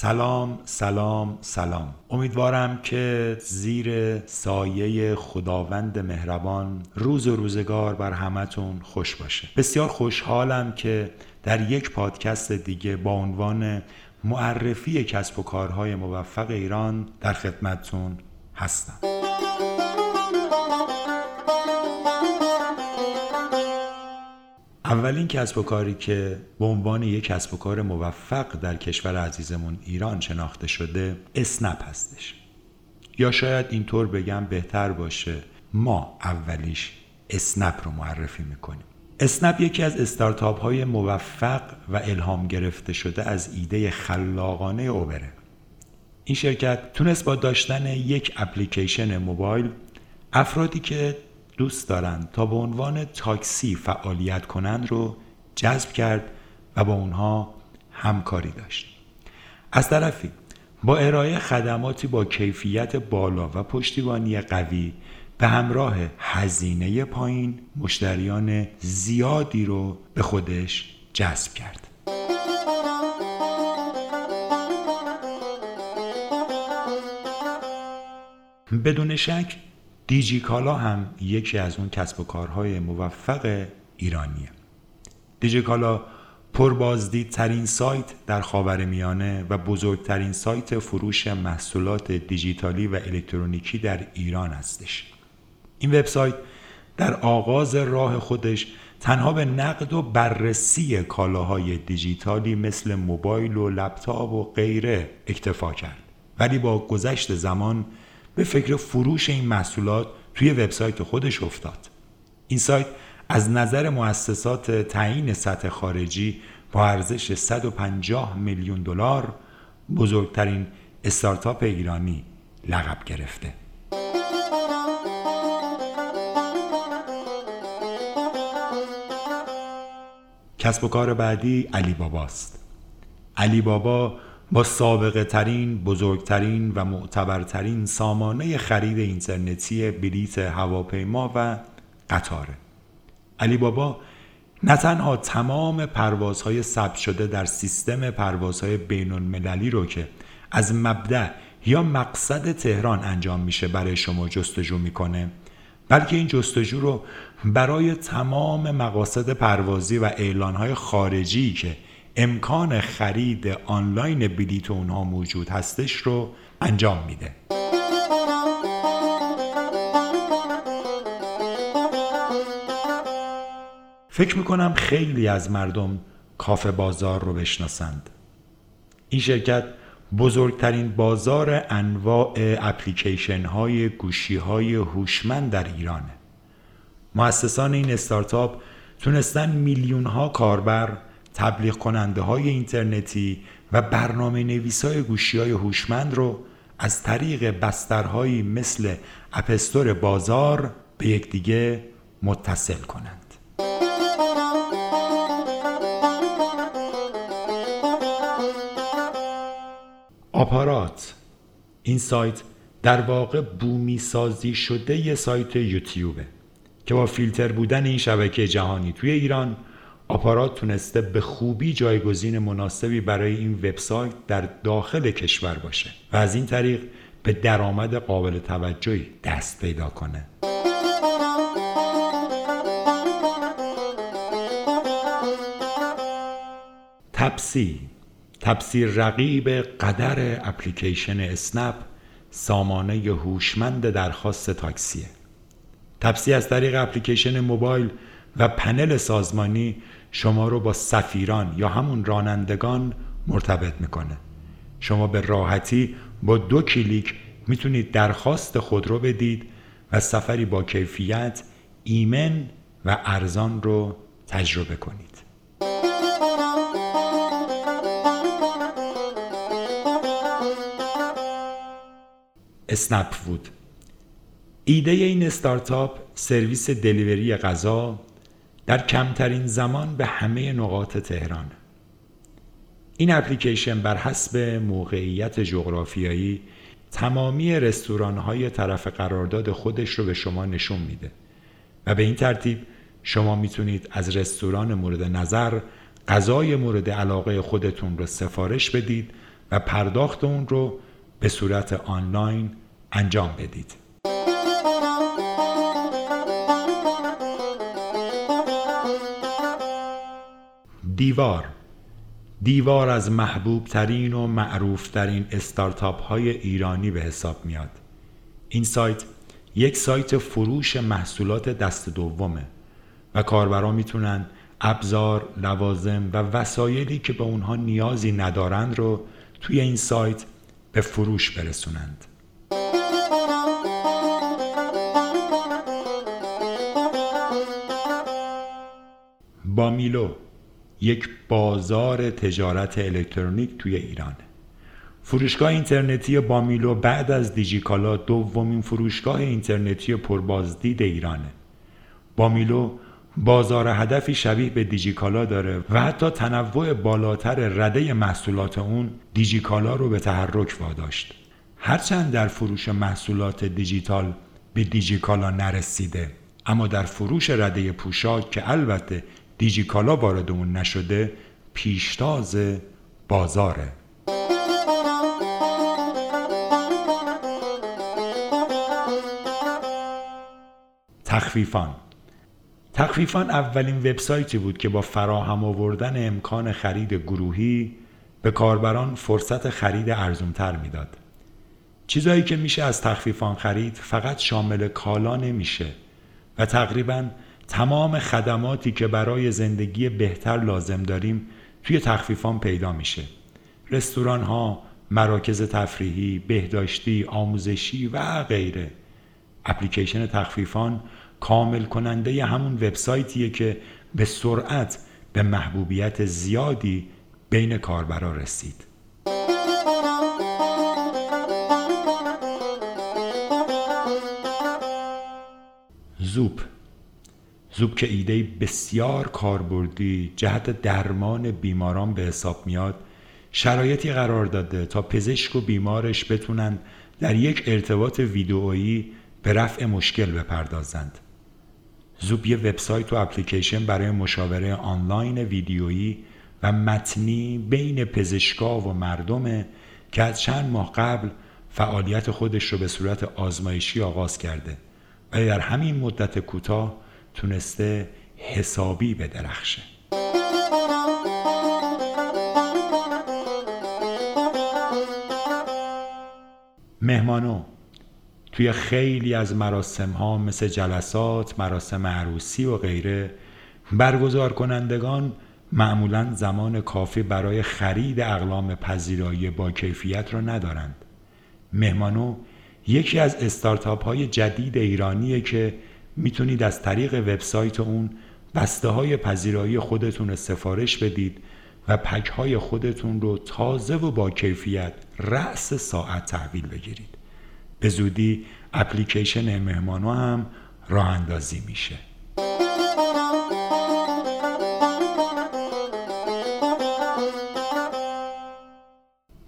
سلام سلام سلام. امیدوارم که زیر سایه خداوند مهربان روز و روزگار بر همتون خوش باشه. بسیار خوشحالم که در یک پادکست دیگه با عنوان معرفی کسب و کارهای موفق ایران در خدمتتون هستم. اولین کسب و کاری که به عنوان یک کسب و کار موفق در کشور عزیزمون ایران شناخته شده اسنپ هستش. یا شاید اینطور بگم بهتر باشه ما اولیش اسنپ رو معرفی می‌کنیم. اسنپ یکی از استارتاپ های موفق و الهام گرفته شده از ایده خلاقانه اوبره. این شرکت تونست با داشتن یک اپلیکیشن موبایل افرادی که دوست دارند تا به عنوان تاکسی فعالیت کنند رو جذب کرد و با اونها همکاری داشت. از طرفی با ارائه خدماتی با کیفیت بالا و پشتیبانی قوی به همراه هزینه پایین مشتریان زیادی رو به خودش جذب کرد. بدون شک دیجیکالا هم یکی از اون کسب و کارهای موفق ایرانیه. دیجیکالا پربازدیدترین سایت در خاور میانه و بزرگترین سایت فروش محصولات دیجیتالی و الکترونیکی در ایران هستش. این وبسایت در آغاز راه خودش تنها به نقد و بررسی کالاهای دیجیتالی مثل موبایل و لپتاپ و غیره اکتفا کرد. ولی با گذشت زمان به فکر فروش این محصولات توی وبسایت خودش افتاد. این سایت از نظر مؤسسات تعیین سطح خارجی با ارزش 150 میلیون دلار بزرگترین استارتاپ ایرانی لقب گرفته. کسب و کار بعدی علی باباست علی بابا با سابقه ترین، بزرگترین و معتبرترین سامانه خرید اینترنتی بلیت هواپیما و قطاره. علی بابا نه تنها تمام پروازهای ثبت شده در سیستم پروازهای بین المللی رو که از مبدع یا مقصد تهران انجام میشه برای شما جستجو می‌کنه بلکه این جستجو رو برای تمام مقاصد پروازی و اعلانهای خارجی که امکان خرید آنلاین بلیت اونها موجود هستش رو انجام میده. فکر می‌کنم خیلی از مردم کافه بازار رو بشناسند. این شرکت بزرگترین بازار انواع اپلیکیشن های گوشی های هوشمند در ایرانه. مؤسسان این استارتاپ تونستن میلیون ها کاربر تبلیغ کننده های اینترنتی و برنامه نویس های گوشی های هوشمند رو از طریق بسترهایی مثل اپستور بازار به یکدیگه متصل کنند. آپارات این سایت در واقع بومی سازی شده یه سایت یوتیوبه که با فیلتر بودن این شبکه جهانی توی ایران آپارات تونسته به خوبی جایگزین مناسبی برای این وبسایت در داخل کشور باشه و از این طریق به درآمد قابل توجهی دست پیدا کنه. تپسی تپسی رقیب قدر اپلیکیشن اسنپ سامانه هوشمند درخواست تاکسیه. تپسی از طریق اپلیکیشن موبایل و پنل سازمانی شما رو با سفیران یا همون رانندگان مرتبط می‌کنه. شما به راحتی با دو کلیک می‌تونید درخواست خود رو بدید و سفری با کیفیت ایمن و ارزان رو تجربه کنید. اسنپ فود. ایده این استارتاپ سرویس دلیوری غذا در کمترین زمان به همه نقاط تهران این اپلیکیشن بر حسب موقعیت جغرافیایی تمامی رستوران های طرف قرارداد خودش رو به شما نشون میده و به این ترتیب شما می‌تونید از رستوران مورد نظر غذای مورد علاقه خودتون رو سفارش بدید و پرداخت اون رو به صورت آنلاین انجام بدید. دیوار دیوار از محبوب ترین و معروف ترین استارتاپ های ایرانی به حساب میاد. این سایت یک سایت فروش محصولات دست دومه و کاربران می‌تونن ابزار، لوازم و وسایلی که به اونها نیازی ندارند رو توی این سایت به فروش برسونند. با میلو یک بازار تجارت الکترونیک توی ایرانه فروشگاه اینترنتی بامیلو بعد از دیجیکالا دومین فروشگاه اینترنتی پربازدید ایرانه. بامیلو بازار هدفی شبیه به دیجیکالا داره و حتی تنوع بالاتر رده محصولات اون دیجیکالا رو به تحرک واداشت. هرچند در فروش محصولات دیجیتال به دیجیکالا نرسیده اما در فروش رده پوشاک که البته دیجیکالا وارد اون نشده پیشتاز بازاره تخفیفان تخفیفان اولین وبسایتی بود که با فراهم آوردن امکان خرید گروهی به کاربران فرصت خرید ارزونتر می‌داد. چیزایی که میشه از تخفیفان خرید فقط شامل کالا نمیشه و تقریبا تمام خدماتی که برای زندگی بهتر لازم داریم توی تخفیفان پیدا میشه. رستوران ها، مراکز تفریحی، بهداشتی، آموزشی و غیره. اپلیکیشن تخفیفان کامل کننده همون وبسایتیه که به سرعت به محبوبیت زیادی بین کاربرا رسید. زوپ زوب که ایده بسیار کاربردی جهت درمان بیماران به حساب میاد شرایطی قرار داده تا پزشک و بیمارش بتونن در یک ارتباط ویدئویی به رفع مشکل بپردازند. زوب یه وبسایت و اپلیکیشن برای مشاوره آنلاین ویدیویی و متنی بین پزشکا و مردمه که از چند ماه قبل فعالیت خودش رو به صورت آزمایشی آغاز کرده و در همین مدت کوتاه تونسته حسابی بدرخشه مهمانو توی خیلی از مراسم ها مثل جلسات، مراسم عروسی و غیره برگزار کنندگان معمولا زمان کافی برای خرید اقلام پذیرایی با کیفیت را ندارند. مهمانو یکی از استارتاپ های جدید ایرانیه که می‌تونید از طریق وبسایت اون بسته های پذیرایی خودتون سفارش بدید و پک های خودتون رو تازه و با کیفیت رأس ساعت تحویل بگیرید. به زودی اپلیکیشن مهمانو هم راه اندازی میشه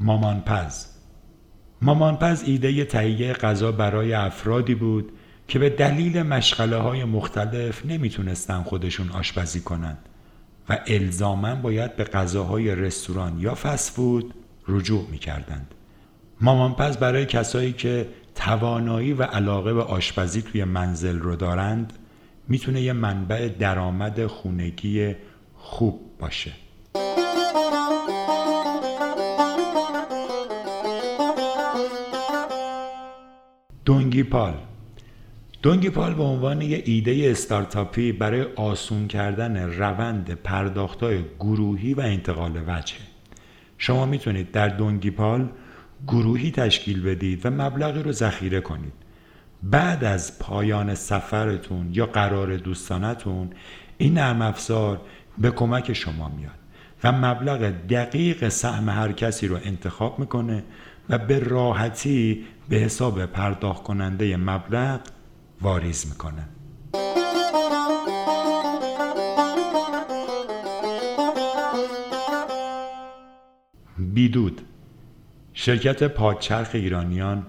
مامانپز مامانپز ایده تهیه غذا برای افرادی بود که به دلیل مشغله های مختلف نمی‌تونستن خودشون آشپزی کنند و الزاما باید به غذاهای رستوران یا فسفود رجوع می‌کردند. مامانپز برای کسایی که توانایی و علاقه به آشپزی توی منزل رو دارند می‌تونه یه منبع درآمد خونگی خوب باشه دونگی پال دونگی پال به عنوان یه ایده استارتاپی برای آسون کردن روند پرداختای گروهی و انتقال وجه. شما می‌تونید در دونگی پال گروهی تشکیل بدید و مبلغی رو ذخیره کنید. بعد از پایان سفرتون یا قرار دوستانتون این نرم افزار به کمک شما میاد و مبلغ دقیق سهم هر کسی رو انتخاب می‌کنه و به راحتی به حساب پرداخت کننده مبلغ واریز می‌کنه. بیدود. شرکت پادچرخ ایرانیان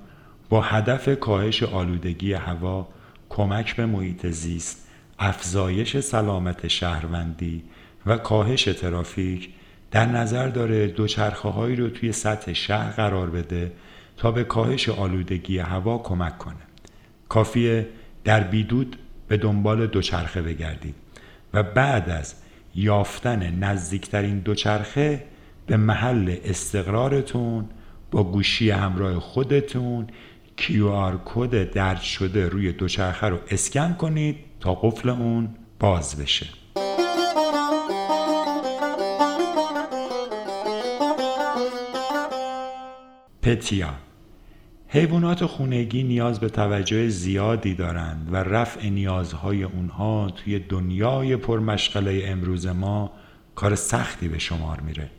با هدف کاهش آلودگی هوا کمک به محیط زیست افزایش سلامت شهروندی و کاهش ترافیک در نظر داره دوچرخه هایی رو توی سطح شهر قرار بده تا به کاهش آلودگی هوا کمک کنه. کافیه در بیدود به دنبال دوچرخه بگردید و بعد از یافتن نزدیکترین دوچرخه به محل استقرارتون با گوشی همراه خودتون QR کد درج شده روی دوچرخه رو اسکن کنید تا قفل اون باز بشه. پتیا حیوانات خونگی نیاز به توجه زیادی دارند و رفع نیازهای اونها توی دنیای پرمشغله امروز ما کار سختی به شمار میره.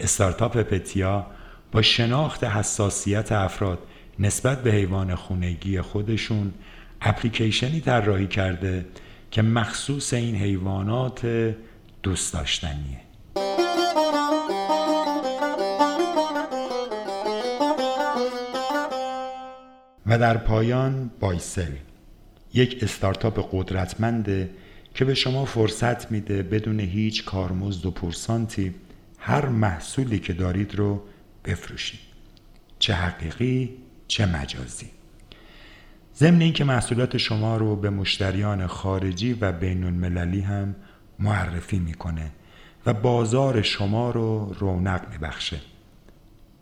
استارتاپ پتیا با شناخت حساسیت افراد نسبت به حیوان خونگی خودشون اپلیکیشنی طراحی کرده که مخصوص این حیوانات دوست داشتنیه. و در پایان بایسل یک استارتاپ قدرتمنده که به شما فرصت میده بدون هیچ کارمزد و پورسانتی هر محصولی که دارید رو بفروشید. چه حقیقی چه مجازی. ضمن اینکه محصولات شما رو به مشتریان خارجی و بین المللی هم معرفی می‌کنه و بازار شما رو رونق میبخشه.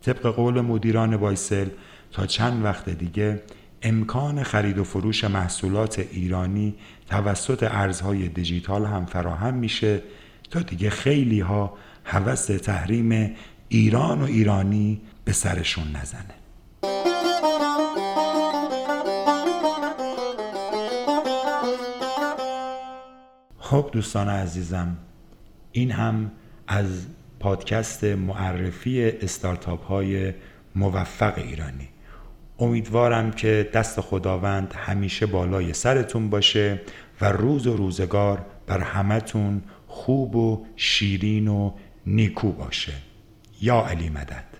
طبق قول مدیران بایسل تا چند وقت دیگه امکان خرید و فروش محصولات ایرانی توسط ارزهای دیجیتال هم فراهم میشه تا دیگه خیلی ها حوث تحریم ایران و ایرانی به سرشون نزنه. خب دوستان عزیزم این هم از پادکست معرفی استارتاپ های موفق ایرانی. امیدوارم که دست خداوند همیشه بالای سرتون باشه و روز و روزگار بر همتون خوب و شیرین و نیکو باشه. یا علی مدد.